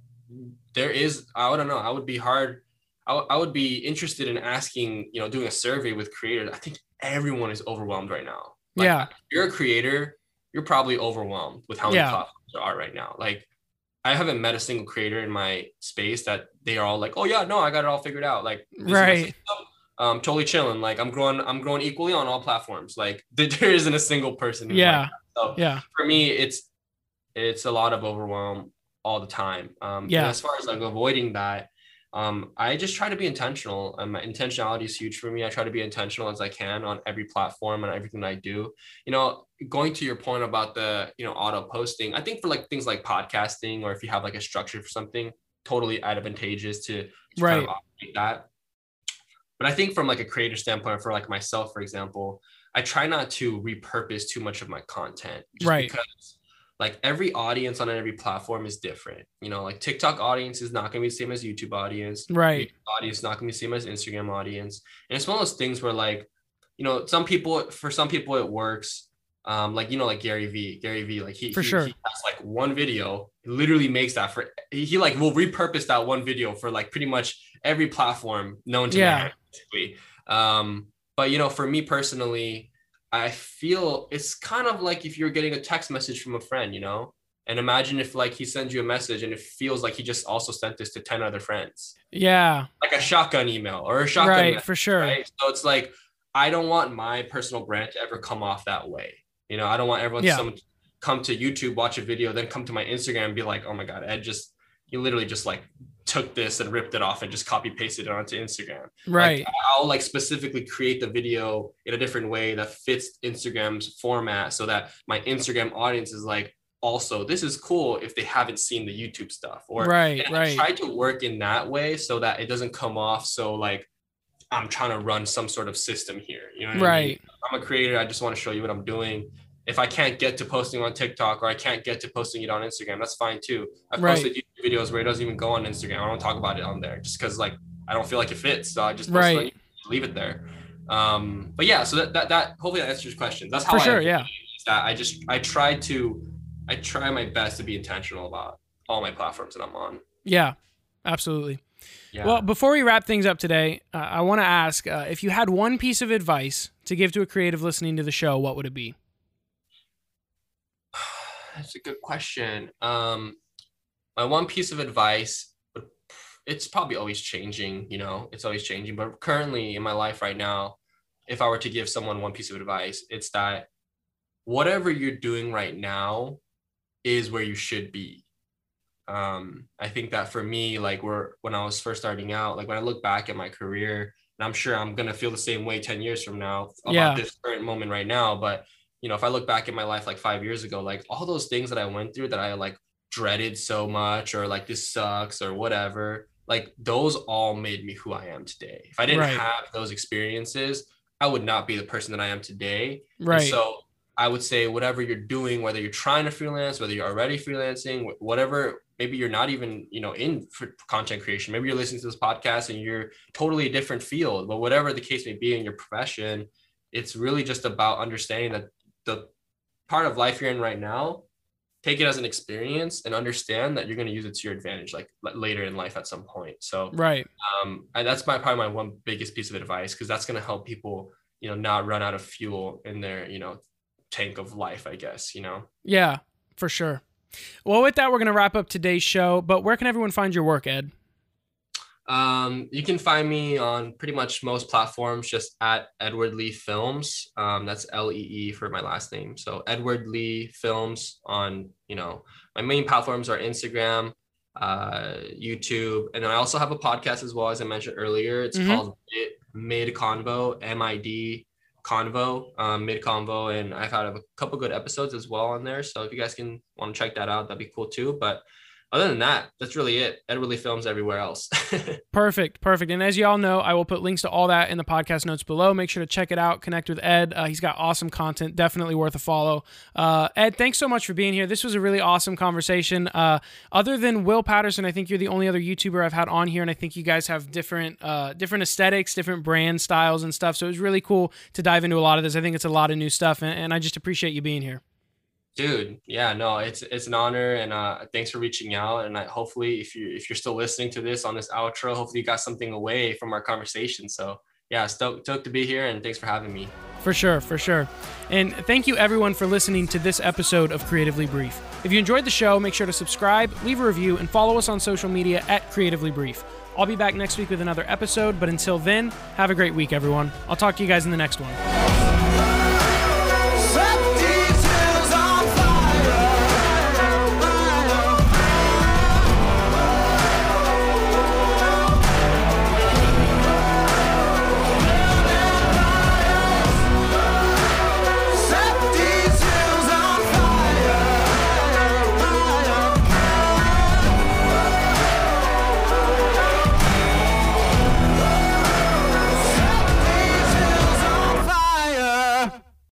there is. I don't know. I would be hard. I, w- I would be interested in asking, you know, doing a survey with creators. I think everyone is overwhelmed right now. Like, yeah. if you're a creator, you're probably overwhelmed with how many Yeah. platforms there are right now. Like, I haven't met a single creator in my space that they are all like, "Oh yeah, no, I got it all figured out." Like, this is my Right. Um, totally chilling. Like, I'm growing. I'm growing equally on all platforms. Like, there isn't a single person. like Yeah. So Yeah. for me, it's it's a lot of overwhelm all the time. Um, Yeah. as far as like avoiding that, um, I just try to be intentional. Um, my intentionality is huge for me. I try to be intentional as I can on every platform and everything I do. You know, going to your point about the you know auto posting, I think for like things like podcasting or if you have like a structure for something, totally advantageous to, to kind of Right. that. But I think from like a creator standpoint, for like myself, for example, I try not to repurpose too much of my content. just Right. Because like every audience on every platform is different. You know, like TikTok audience is not gonna be the same as YouTube audience. Right. YouTube audience is not gonna be the same as Instagram audience. And it's one of those things where like, you know, some people for some people it works. Um, like you know, like Gary V. Gary V. Like he For he, sure. he has like one video, literally makes that for he, he like will repurpose that one video for like pretty much every platform known to Yeah. man, basically. Um, but you know, for me personally, I feel it's kind of like if you're getting a text message from a friend, you know, and imagine if like he sends you a message and it feels like he just also sent this to 10 other friends, Yeah. like a shotgun email or a shotgun, Right. message, For sure. right? So it's like, I don't want my personal brand to ever come off that way. You know, I don't want everyone Yeah. to come to YouTube, watch a video, then come to my Instagram and be like, oh my God, Ed just, you literally just like took this and ripped it off and just copy pasted it onto Instagram. Right. Like, I'll like specifically create the video in a different way that fits Instagram's format so that my Instagram audience is like, also, this is cool if they haven't seen the YouTube stuff. Or right. and I Right. try to work in that way so that it doesn't come off so like I'm trying to run some sort of system here. You know what I mean? Right. I'm a creator. I just want to show you what I'm doing. If I can't get to posting on TikTok or I can't get to posting it on Instagram, that's fine too. I've Right. posted YouTube videos where it doesn't even go on Instagram. I don't talk about it on there just because like I don't feel like it fits. So I just Right. Leave it there. Um, but yeah, so that, that that hopefully that answers your question. That's how For I sure. Yeah. that I just I try to I try my best to be intentional about all my platforms that I'm on. Yeah. Absolutely. Yeah. Well, before we wrap things up today, uh, I want to ask uh, if you had one piece of advice to give to a creative listening to the show, what would it be? That's a good question. Um, my one piece of advice, it's probably always changing, you know, it's always changing. But currently in my life right now, if I were to give someone one piece of advice, it's that whatever you're doing right now is where you should be. Um, I think that for me, like where when I was first starting out, like when I look back at my career, and I'm sure I'm gonna feel the same way 10 years from now about Yeah. this current moment right now. But you know, if I look back at my life like five years ago, like all those things that I went through that I like dreaded so much, or like this sucks, or whatever, like those all made me who I am today. If I didn't Right. have those experiences, I would not be the person that I am today. And Right. so I would say whatever you're doing, whether you're trying to freelance, whether you're already freelancing, whatever, maybe you're not even, you know, in for content creation. Maybe you're listening to this podcast and you're totally a different field, but whatever the case may be in your profession, it's really just about understanding that the part of life you're in right now, take it as an experience and understand that you're going to use it to your advantage, like later in life at some point. So right. um, and that's my probably my one biggest piece of advice because that's going to help people, you know, not run out of fuel in their, you know, tank of life, I guess, you know. Yeah, for sure. Well, with that, we're going to wrap up today's show. But where can everyone find your work, Ed? Um, you can find me on pretty much most platforms just at Edward Lee Films. Um, that's L E E for my last name. So Edward Lee Films on, you know, my main platforms are Instagram, uh, YouTube, and I also have a podcast as well as I mentioned earlier. It's mm-hmm. called Mid, Mid Convo, M I D Convo, um, Mid Convo, and I've had a couple good episodes as well on there. So if you guys can want to check that out, that'd be cool too. But other than that, that's really it. Edward Lee Films everywhere else. perfect, perfect. And as you all know, I will put links to all that in the podcast notes below. Make sure to check it out. Connect with Ed. Uh, he's got awesome content. Definitely worth a follow. Uh, Ed, thanks so much for being here. This was a really awesome conversation. Uh, other than Will Patterson, I think you're the only other YouTuber I've had on here, and I think you guys have different, uh, different aesthetics, different brand styles and stuff. So it was really cool to dive into a lot of this. I think it's a lot of new stuff, and, and I just appreciate you being here. Dude, yeah, no, it's it's an honor, and uh, thanks for reaching out. And I, hopefully, if you if you're still listening to this on this outro, hopefully you got something away from our conversation. So yeah, stoked, stoked to be here, and thanks for having me. For sure, for sure. And thank you everyone for listening to this episode of Creatively Brief. If you enjoyed the show, make sure to subscribe, leave a review, and follow us on social media at Creatively Brief. I'll be back next week with another episode, but until then, have a great week, everyone. I'll talk to you guys in the next one.